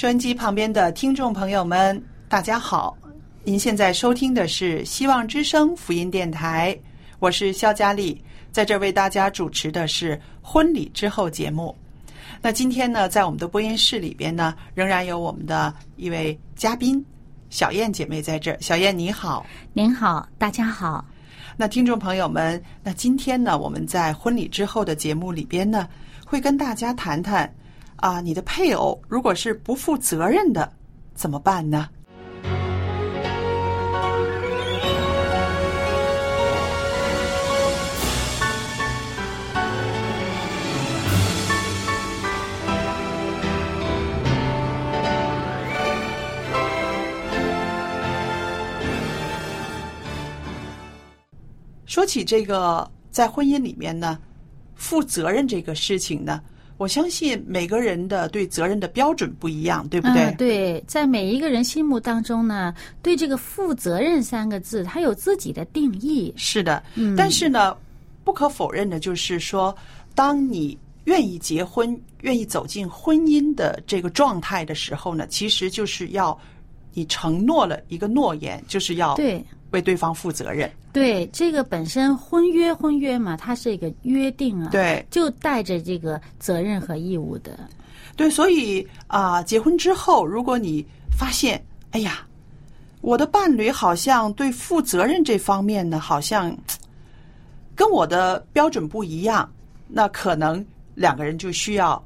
收音机旁边的听众朋友们，大家好！您现在收听的是希望之声福音电台，我是肖佳丽，在这儿为大家主持的是婚礼之后节目。那今天呢，在我们的播音室里边呢，仍然有我们的一位嘉宾小燕姐妹在这儿。小燕你好，您好，大家好。那听众朋友们，那今天呢，我们在婚礼之后的节目里边呢，会跟大家谈谈啊，你的配偶如果是不负责任的，怎么办呢？说起这个，在婚姻里面呢，负责任这个事情呢，我相信每个人的对责任的标准不一样，对不对？嗯，对，在每一个人心目当中呢，对这个“负责任”三个字，他有自己的定义。是的，嗯但是呢，不可否认的就是说，当你愿意结婚、愿意走进婚姻的这个状态的时候呢，其实就是要你承诺了一个诺言，就是要对为对方负责任。对，这个本身婚约婚约嘛，它是一个约定啊，，对就带着这个责任和义务的。对，所以啊、结婚之后，如果你发现，哎呀，我的伴侣好像对负责任这方面呢，好像 跟我的标准不一样，那可能两个人就需要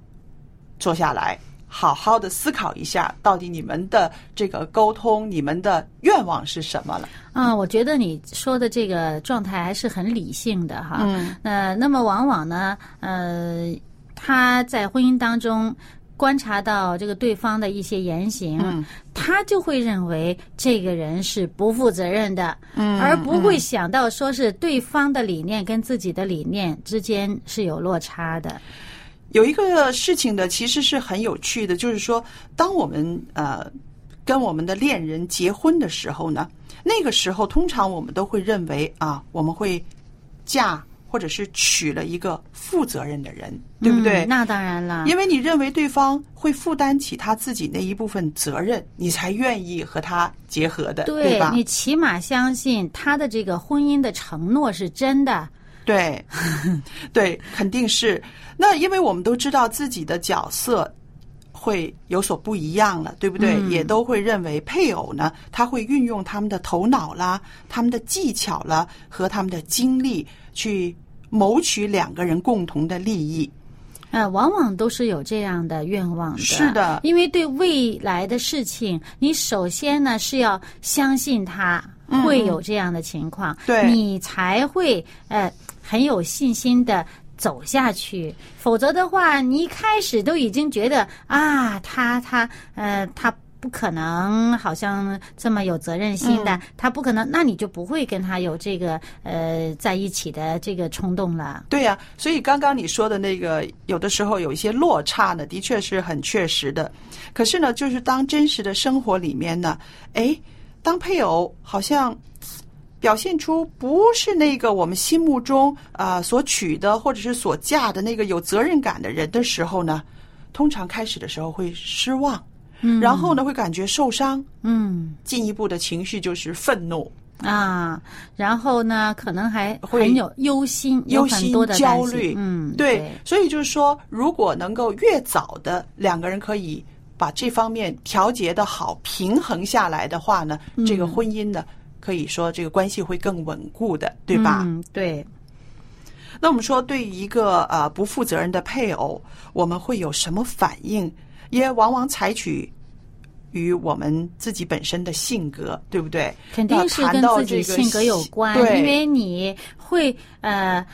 坐下来，好好的思考一下，到底你们的这个沟通，你们的愿望是什么了？啊，我觉得你说的这个状态还是很理性的哈。嗯，那那么往往呢，呃，他在婚姻当中观察到这个对方的一些言行，嗯他就会认为这个人是不负责任的，嗯而不会想到说是对方的理念跟自己的理念之间是有落差的。有一个事情呢，其实是很有趣的，就是说，当我们呃跟我们的恋人结婚的时候呢，那个时候通常我们都会认为啊，我们会嫁或者是娶了一个负责任的人，对不对？嗯那当然了，因为你认为对方会负担起他自己那一部分责任，你才愿意和他结合的，对吧？你起码相信他的这个婚姻的承诺是真的。对，对，肯定是。那因为我们都知道自己的角色会有所不一样了，对不对？嗯也都会认为配偶呢，他会运用他们的头脑啦、他们的技巧啦和他们的精力去谋取两个人共同的利益。呃，往往都是有这样的愿望的。是的因为对未来的事情，你首先呢是要相信他会有这样的情况，嗯对你才会呃很有信心的。走下去，否则的话，你一开始都已经觉得啊，他他呃他不可能好像这么有责任心的，他不可能，那你就不会跟他有这个呃在一起的这个冲动了。对呀、所以刚刚你说的那个，有的时候有一些落差呢，的确是很确实的。可是呢，就是当真实的生活里面呢，哎，当配偶好像表现出不是那个我们心目中啊、呃所娶的或者是所嫁的那个有责任感的人的时候呢，通常开始的时候会失望，嗯，然后呢会感觉受伤，嗯进一步的情绪就是愤怒。啊，然后呢，可能还会很有忧心，忧心的焦虑，嗯，对，所以就是说，如果能够越早的两个人可以把这方面调节的好、平衡下来的话呢，这个婚姻呢，可以说这个关系会更稳固的，对吧？嗯，对，那我们说，对于一个呃不负责任的配偶，我们会有什么反应？也往往采取与我们自己本身的性格，对不对？肯定是跟自己性格有关，因为你会呃。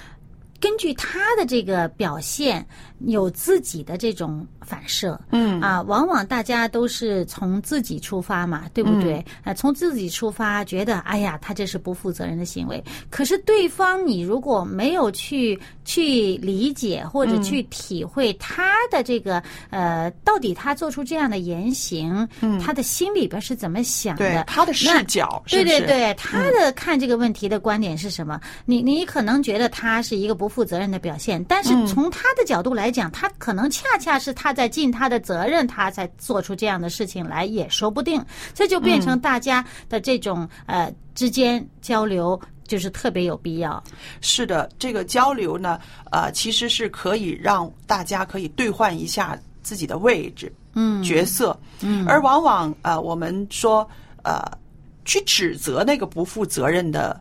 根据他的这个表现，有自己的这种反射，嗯啊，往往大家都是从自己出发嘛，对不对？啊，从自己出发，觉得哎呀，他这是不负责任的行为。可是对方，你如果没有去去理解或者去体会他的这个、呃，到底他做出这样的言行，他的心里边是怎么想的？对他的视角，是是？对对对，他的看这个问题的观点是什么？你你可能觉得他是一个不负责任的表现，但是从他的角度来讲，他可能恰恰是他在尽他的责任，他才做出这样的事情来，也说不定。这就变成大家的这种、呃之间交流。就是特别有必要，是的，这个交流呢，呃，其实是可以让大家可以兑换一下自己的位置、嗯，角色，嗯，而往往呃，我们说呃，去指责那个不负责任的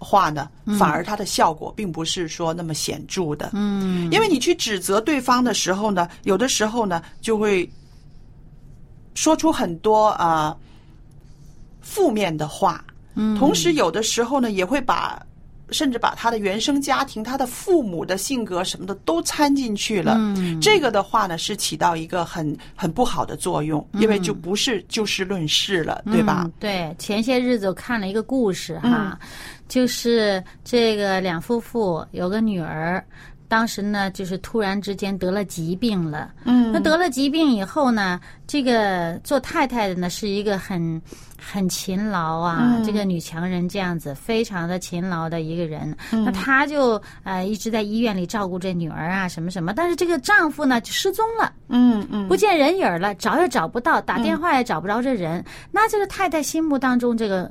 话呢，反而它的效果并不是说那么显著的，嗯，因为你去指责对方的时候呢，有的时候呢就会说出很多啊、呃负面的话，嗯。同时有的时候呢也会把甚至把他的原生家庭、他的父母的性格什么的都掺进去了。嗯这个的话呢是起到一个很很不好的作用，因为就不是就事论事了，对吧嗯？对，前些日子我看了一个故事嗯哈，就是这个两夫妇有个女儿。当时呢，就是突然之间得了疾病了。嗯那得了疾病以后呢，这个做太太的呢是一个很很勤劳啊，嗯这个女强人这样子，非常的勤劳的一个人。嗯那她就呃一直在医院里照顾这女儿啊，什么什么。但是这个丈夫呢就失踪了。嗯嗯不见人影儿了，找也找不到，打电话也找不着这人。那这个太太心目当中这个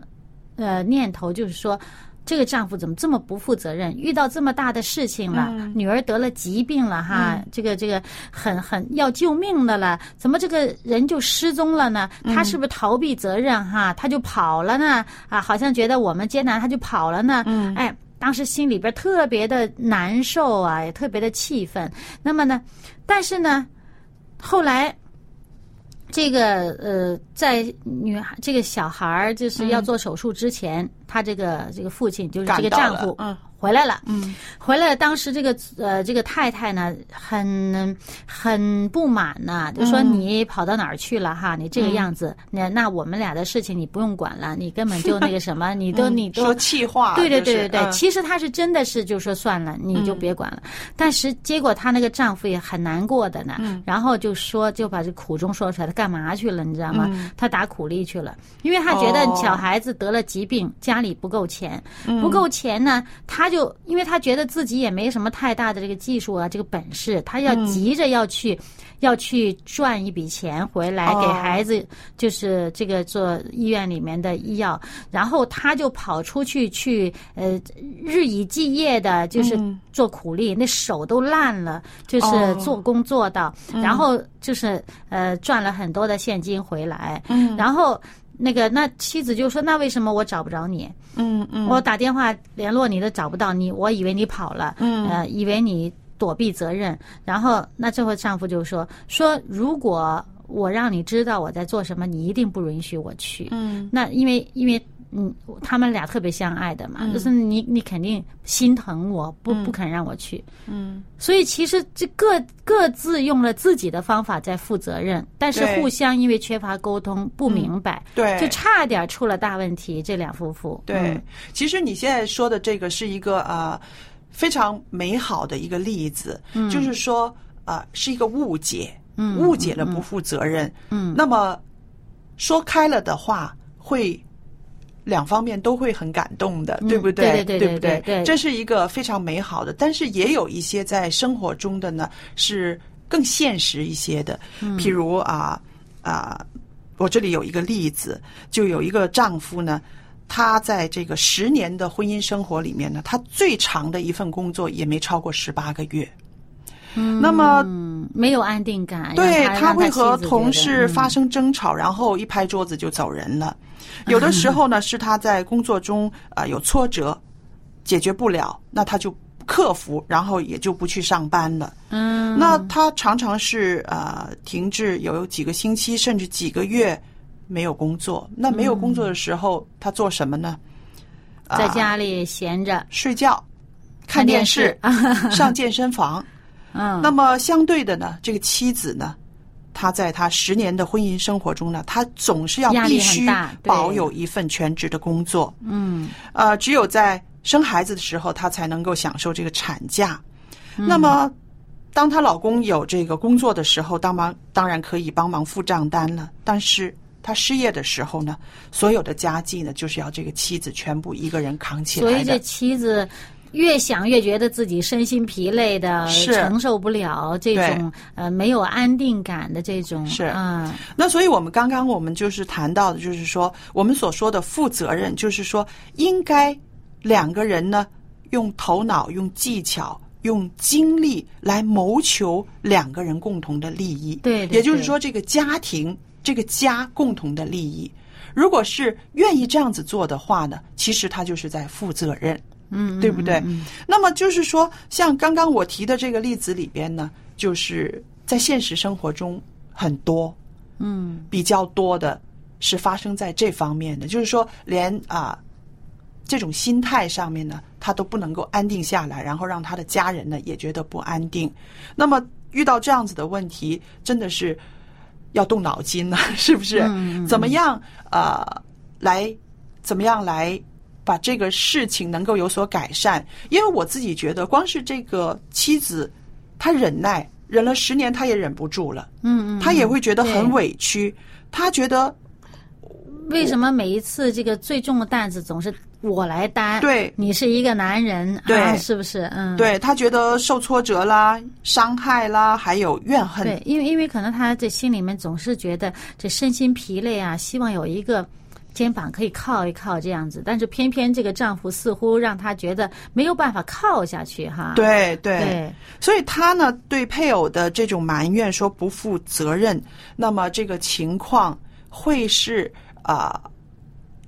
呃念头就是说。这个丈夫怎么这么不负责任？遇到这么大的事情了，女儿得了疾病了哈，这个这个很很要救命的了，怎么这个人就失踪了呢？他是不是逃避责任哈？他就跑了呢？啊，好像觉得我们艰难，他就跑了呢？哎，当时心里边特别的难受啊，也特别的气愤。那么呢，但是呢，后来。这个呃，在女孩这个小孩儿就是要做手术之前，他这个这个父亲就是这个丈夫，嗯。回来了，嗯，回来了。当时这个呃这个太太呢，很很不满呢、就嗯说你跑到哪儿去了哈？你这个样子，那那我们俩的事情你不用管了，你根本就那个什么，你都你说气话，对对对对对，嗯。其实她是真的是就说算了，你就别管了。但是结果她那个丈夫也很难过的呢，嗯。然后就说就把这苦衷说出来，他干嘛去了，你知道吗？他打苦力去了，因为他觉得小孩子得了疾病，家里不够钱，嗯。不够钱呢，他就因为他觉得自己也没什么太大的这个技术啊，这个本事，他嗯。要急着要去。要去赚一笔钱回来给哦孩子，就是这个做医院里面的医药，然后他就跑出去去呃日以继夜的，就是做苦力，那手都烂了，就是哦。做工做到，然后就是呃赚了很多的现金回来，嗯。然后那个那妻子就说：“那为什么我找不着你？嗯嗯我打电话联络你都找不到你，我以为你跑了，嗯呃，以为你躲避责任。然后那最后丈夫就说说如果我让你知道我在做什么，你一定不允许我去。嗯那因为因为嗯，他们俩特别相爱的嘛，就是你你肯定心疼我，不不肯让我去，嗯，所以其实这各各自用了自己的方法在负责任，但是互相因为缺乏沟通不明白，对。就差点出了大问题。这两夫妇，对，嗯。其实你现在说的这个是一个呃非常美好的一个例子，嗯。就是说呃是一个误解，误解了不负责任，嗯。那么说开了的话会。两方面都会很感动的，对不对？对对不对对？对。这是一个非常美好的，但是也有一些在生活中的呢是更现实一些的，譬如啊啊、我这里有一个例子，就有一个丈夫呢，他在这个十年的婚姻生活里面呢，他最长的一份工作也没超过十八个月。嗯，那么嗯，没有安定感，对让他会和同事嗯。发生争吵，然后一拍桌子就走人了。有的时候呢，是他在工作中啊、呃有挫折，解决不了，那他就克服，然后也就不去上班了。嗯，那他常常是呃停滞有几个星期甚至几个月没有工作。那没有工作的时候，他做什么呢？在家里闲着，睡觉、看电视、上健身房。嗯，那么相对的呢，这个妻子呢，她在她十年的婚姻生活中呢，她总是要必须保有一份全职的工作。嗯呃，只有在生孩子的时候，她才能够享受这个产假。嗯那么，当她老公有这个工作的时候，当忙当然可以帮忙付账单了。但是她失业的时候呢，所有的家计呢，就是要这个妻子全部一个人扛起来所以这。妻子越想越觉得自己身心疲累的，是承受不了这种呃没有安定感的这种是嗯那所以我们刚刚我们就是谈到的，就是说我们所说的负责任，就是说应该两个人呢用头脑、用技巧、用精力来谋求两个人共同的利益。对对也就是说这个家庭、这个家共同的利益。如果是愿意这样子做的话呢，其实他就是在负责任。嗯，对不对？嗯那么就是说，像刚刚我提的这个例子里边呢，就是在现实生活中很多嗯比较多的是发生在这方面的，就是说连啊、这种心态上面呢，他都不能够安定下来，然后让他的家人呢也觉得不安定。那么遇到这样子的问题，真的是要动脑筋了，是不是？怎么样呃来怎么样来把这个事情能够有所改善？因为我自己觉得，光是这个妻子，她忍耐忍了十年，她也忍不住了。嗯嗯，她也会觉得很委屈，她觉得为什么每一次这个最重的担子总是我来担？对你是一个男人，对啊、是不是？嗯，对他觉得受挫折啦、伤害啦，还有怨恨。对，因为因为可能他这心里面总是觉得这身心疲累啊，希望有一个肩膀可以靠一靠这样子，但是偏偏这个丈夫似乎让她觉得没有办法靠下去哈。对对对所以她呢对配偶的这种埋怨说不负责任，那么这个情况会是啊、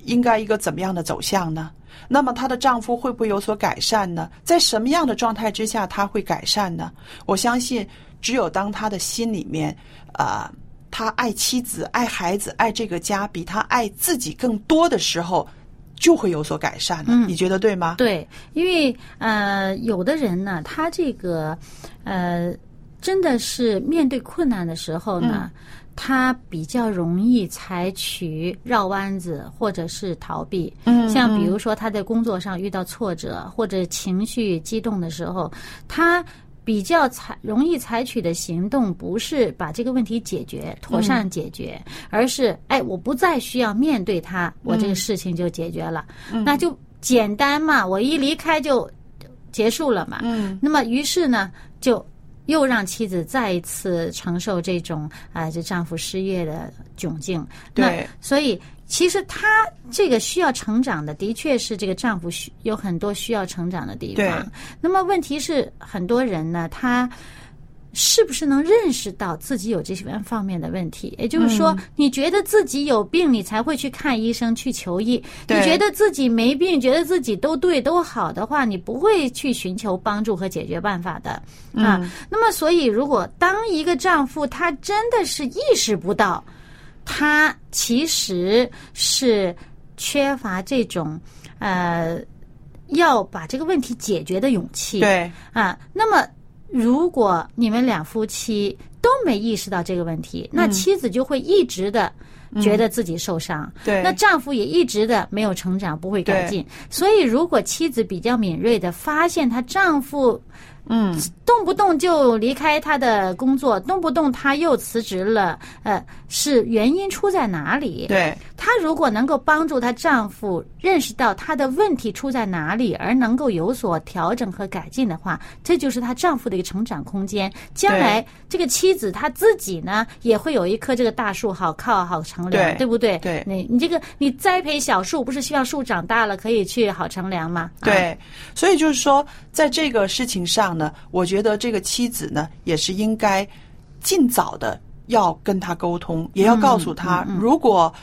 应该一个怎么样的走向呢？那么她的丈夫会不会有所改善呢？在什么样的状态之下他会改善呢？我相信，只有当她的心里面啊、他爱妻子、爱孩子、爱这个家，比他爱自己更多的时候，就会有所改善了。嗯你觉得对吗？对，因为呃，有的人呢，他这个呃，真的是面对困难的时候呢。他比较容易采取绕弯子，或者是逃避。嗯像比如说他在工作上遇到挫折或者情绪激动的时候，他比较采容易采取的行动不是把这个问题解决妥善解决，而是哎，我不再需要面对它，我这个事情就解决了，那就简单嘛，我一离开就结束了嘛。嗯。那么于是呢，就又让妻子再一次承受这种啊、这丈夫失业的窘境。对那所以其实他这个需要成长的，的确是这个丈夫需有很多需要成长的地对方。那么问题是，很多人呢，他。是不是能认识到自己有这些方面的问题？也就是说，你觉得自己有病，你才会去看医生去求医。你觉得自己没病，觉得自己都对都好的话，你不会去寻求帮助和解决办法的啊。那么，所以如果当一个丈夫他真的是意识不到，他其实是缺乏这种呃要把这个问题解决的勇气。对，啊，那么如果你们两夫妻都没意识到这个问题，那妻子就会一直的觉得自己受伤，对。那丈夫也一直的没有成长，不会改进。所以，如果妻子比较敏锐的发现她丈夫嗯，动不动就离开他的工作，动不动他又辞职了，呃，是原因出在哪里？对，她如果能够帮助她丈夫认识到她的问题出在哪里，而能够有所调整和改进的话，这就是她丈夫的一个成长空间。将来这个妻子她自己呢，也会有一棵这个大树好靠好乘凉，对不对？对你你这个你栽培小树，不是希望树长大了可以去好乘凉吗？啊，对，所以就是说，在这个事情上呢，我觉得这个妻子呢，也是应该尽早的要跟他沟通，也要告诉他，如果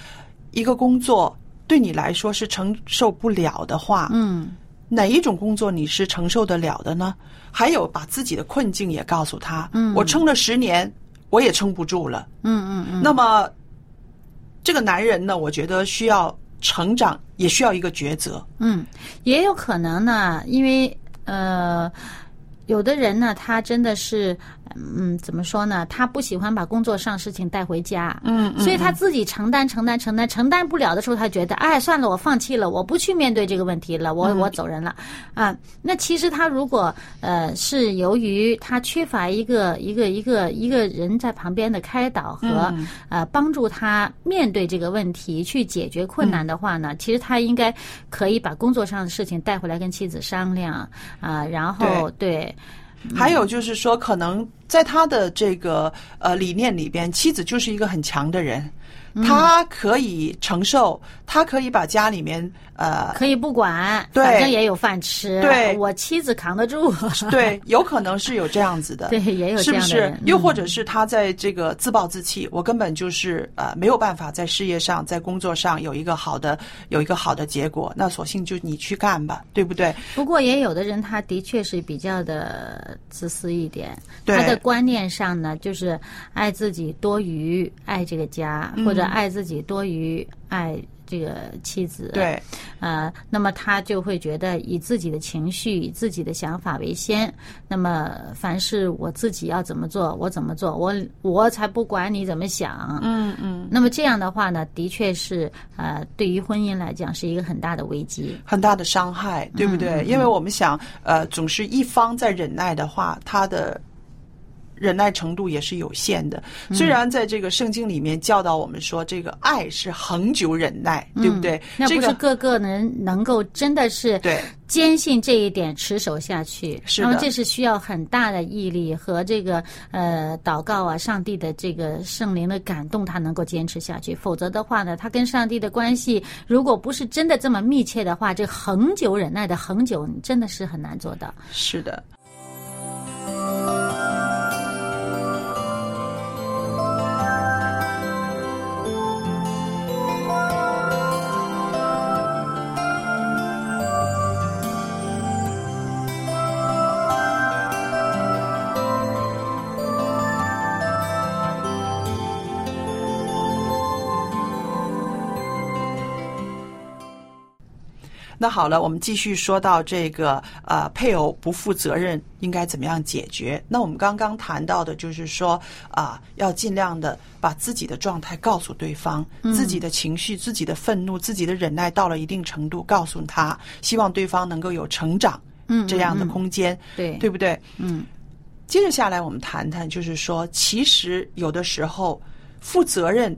一个工作对你来说是承受不了的话，嗯，哪一种工作你是承受得了的呢？还有把自己的困境也告诉他，嗯，我撑了十年，我也撑不住了，嗯嗯嗯，那么这个男人呢，我觉得需要成长，也需要一个抉择，嗯，也有可能呢，因为呃，有的人呢，他真的是，嗯，怎么说呢？他不喜欢把工作上事情带回家，嗯嗯所以他自己承担、承担、承担，承担不了的时候，他觉得，哎，算了，我放弃了，我不去面对这个问题了，我我走人了，啊，那其实他如果呃是由于他缺乏一个一个一个一个人在旁边的开导和、呃帮助他面对这个问题去解决困难的话呢，其实他应该可以把工作上的事情带回来跟妻子商量啊、然后对还有就是说，可能在他的这个呃理念里边，妻子就是一个很强的人，他可以承受，他可以把家里面呃可以不管，反正也有饭吃，对。我妻子扛得住，对，有可能是有这样子的，对，也有是不是？又嗯或者是他在这个自暴自弃，我根本就是呃没有办法在事业上、在工作上有一个好的有一个好的结果，那索性就你去干吧，对不对？不过也有的人，他的确是比较的自私一点。对。他的观念上呢，就是爱自己多于爱这个家，嗯。或者爱自己多于爱这个妻子。，对，呃，那么他就会觉得以自己的情绪、以自己的想法为先。那么凡是我自己要怎么做，我怎么做，我我才不管你怎么想。嗯嗯，那么这样的话呢，的确是呃，对于婚姻来讲是一个很大的危机。很大的伤害，对不嗯对？因为我们想，呃，总是一方在忍耐的话，他的忍耐程度也是有限的。嗯虽然在这个圣经里面教导我们说，这个爱是恒久忍耐，对不对？嗯那不是这个个个人能够真的是对坚信这一点持守下去。是的那么这是需要很大的毅力和这个呃祷告啊，上帝的这个圣灵的感动，他能够坚持下去。否则的话呢，他跟上帝的关系如果不是真的这么密切的话，这恒久忍耐的恒久真的是很难做到。是的。那好了，我们继续说到这个呃，配偶不负责任应该怎么样解决？那我们刚刚谈到的就是说啊、要尽量的把自己的状态告诉对方，自己的情绪、自己的愤怒、自己的忍耐到了一定程度，告诉他，希望对方能够有成长，嗯这样的嗯嗯空间，对对不对？嗯接着下来，我们谈谈，就是说，其实有的时候负责任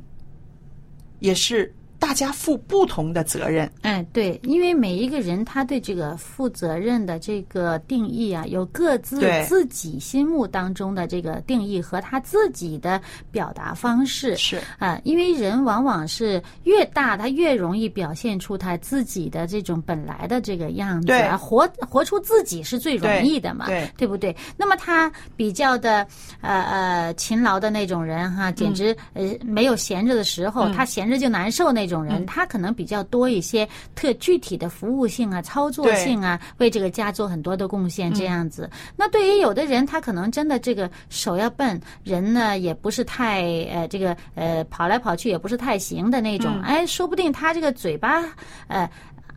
也是大家负不同的责任。哎，对，因为每一个人他对这个负责任的这个定义啊，有各自自己心目当中的这个定义和他自己的表达方式。是啊，因为人往往是越大，他越容易表现出他自己的这种本来的这个样子对啊，活活出自己是最容易的嘛，对不对？那么他比较的呃呃勤劳的那种人哈，简直、呃没有闲着的时候，他闲着就难受那种种人，他可能比较多一些特具体的服务性啊、操作性啊，为这个家做很多的贡献这样子。那对于有的人，他可能真的这个手要笨，人呢也不是太呃这个呃跑来跑去也不是太行的那种，哎，说不定他这个嘴巴呃。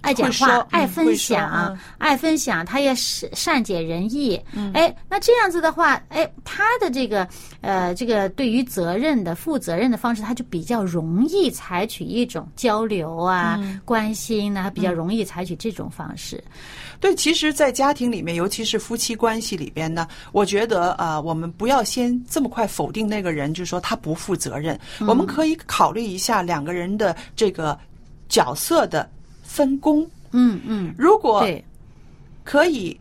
爱讲话，爱分享，爱分享，他也善善解人意。哎，那这样子的话，哎，他的这个呃，这个对于责任的负责任的方式，他就比较容易采取一种交流啊、关心呢，比较容易采取这种方式。对，其实，在家庭里面，尤其是夫妻关系里边呢，我觉得啊，我们不要先这么快否定那个人，就说他不负责任。我们可以考虑一下两个人的这个角色的。分工，嗯嗯，如果可以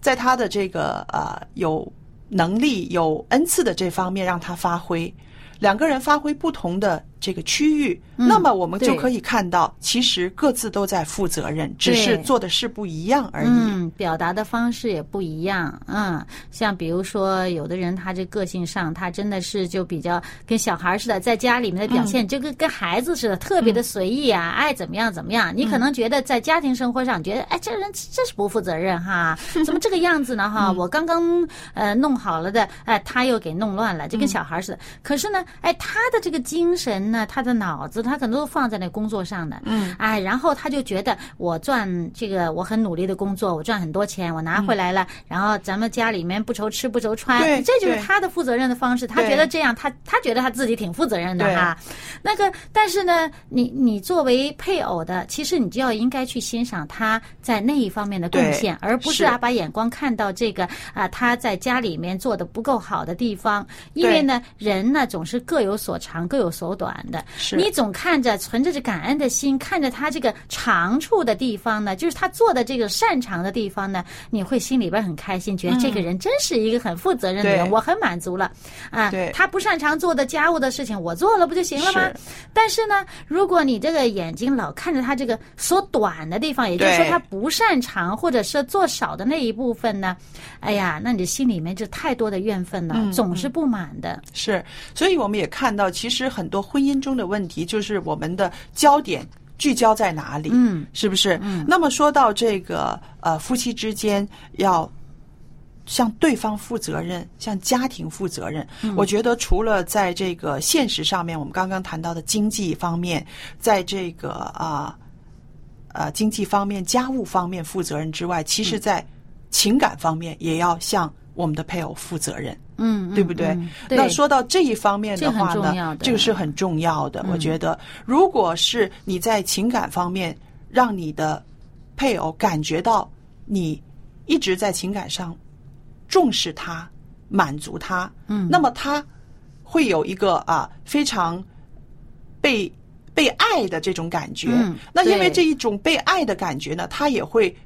在他的这个呃有能力、有恩赐的这方面让他发挥，两个人发挥不同的。这个区域，那么我们就可以看到，其实各自都在负责任，只是做的事不一样而已。嗯，表达的方式也不一样。嗯，像比如说，有的人他这个性上，他真的是就比较跟小孩似的，在家里面的表现就跟跟孩子似的，特别的随意啊，爱怎么样怎么样。你可能觉得在家庭生活上，觉得哎，这人真是不负责任哈，怎么这个样子呢哈？我刚刚呃弄好了的，哎，他又给弄乱了，就跟小孩似的。可是呢，哎，他的这个精神。那他的脑子，他可能都放在那工作上的，嗯，哎，然后他就觉得我赚这个，我很努力的工作，我赚很多钱，我拿回来了，然后咱们家里面不愁吃不愁穿，这就是他的负责任的方式。他觉得这样，他他觉得他自己挺负责任的哈。那个，但是呢，你你作为配偶的，其实你就要应该去欣赏他在那一方面的贡献，而不是啊把眼光看到这个啊他在家里面做的不够好的地方。因为呢，人呢总是各有所长，各有所短。的，你总看着存着这感恩的心，看着他这个长处的地方呢，就是他做的这个擅长的地方呢，你会心里边很开心，觉得这个人真是一个很负责任的人，我很满足了。啊。他不擅长做的家务的事情，我做了不就行了吗？但是呢，如果你这个眼睛老看着他这个所短的地方，也就是说他不擅长或者是做少的那一部分呢，哎呀，那你心里面就太多的怨愤了，总是不满的。是，所以我们也看到，其实很多婚姻。中的问题就是我们的焦点聚焦在哪里？嗯，是不是？嗯。那么说到这个呃，夫妻之间要向对方负责任，向家庭负责任。我觉得除了在这个现实上面，我们刚刚谈到的经济方面，在这个啊呃经济方面、家务方面负责任之外，其实在情感方面也要向我们的配偶负责任。嗯，对不对？那说到这一方面的话呢，这个是很重要的。我觉得，如果是你在情感方面让你的配偶感觉到你一直在情感上重视他、满足他，嗯，那么他会有一个啊非常被被爱的这种感觉。那因为这一种被爱的感觉呢，他也会。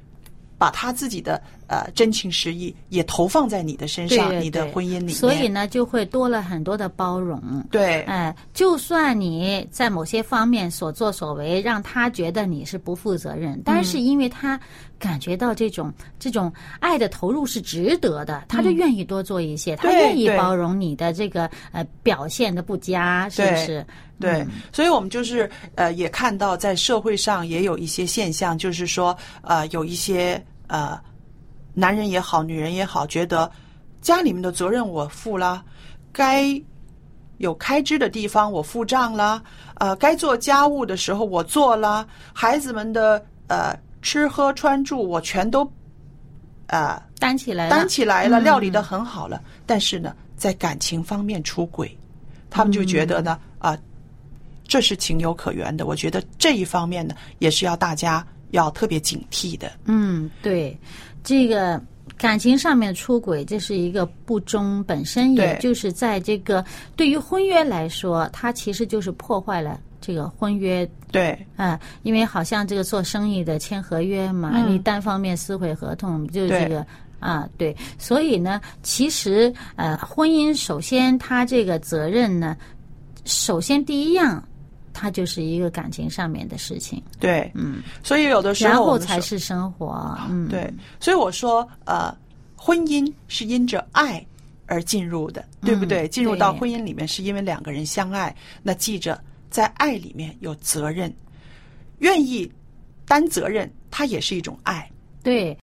把他自己的呃真情实意也投放在你的身上，你的婚姻里面，所以呢就会多了很多的包容。对，哎，就算你在某些方面所作所为让他觉得你是不负责任，但是因为他感觉到这种这种爱的投入是值得的，他就愿意多做一些，他愿意包容你的这个呃表现的不佳，是不是？对，所以我们就是呃也看到在社会上也有一些现象，就是说呃有一些。呃，男人也好，女人也好，觉得家里面的责任我负了，该有开支的地方我付账了，呃，该做家务的时候我做了，孩子们的呃吃喝穿住我全都呃担起来，担起来了，料理的很好了。但是呢，在感情方面出轨，他们就觉得呢啊，这是情有可原的。我觉得这一方面呢，也是要大家。要特别警惕的。嗯，对，这个感情上面出轨，这是一个不忠，本身也就是在这个对于婚约来说，它其实就是破坏了这个婚约。对，啊，因为好像这个做生意的签合约嘛，你单方面撕毁合同，就这个啊，对，所以呢，其实呃，婚姻首先它这个责任呢，首先第一样。它就是一个感情上面的事情，对，嗯，所以有的时候，然后才是生活，嗯，对，所以我说，呃，婚姻是因着爱而进入的，对不对？进入到婚姻里面是因为两个人相爱，那记着在爱里面有责任，愿意担责任，它也是一种爱。对。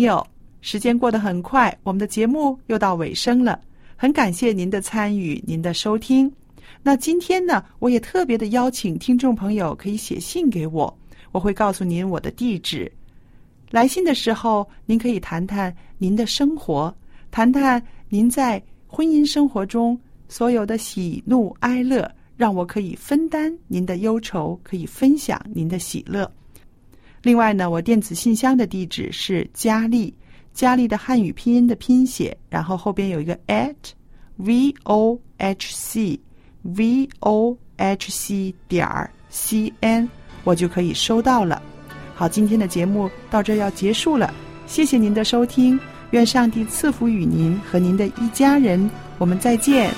朋友，时间过得很快，我们的节目又到尾声了。很感谢您的参与，您的收听。那今天呢，我也特别的邀请听众朋友可以写信给我，我会告诉您我的地址。来信的时候，您可以谈谈您的生活，谈谈您在婚姻生活中所有的喜怒哀乐，让我可以分担您的忧愁，可以分享您的喜乐。另外呢，我电子信箱的地址是佳丽，佳丽的汉语拼音的拼写，然后后边有一个 at v o h c v o h c 点儿 c n，我就可以收到了。好，今天的节目到这要结束了，谢谢您的收听，愿上帝赐福与您和您的一家人，我们再见。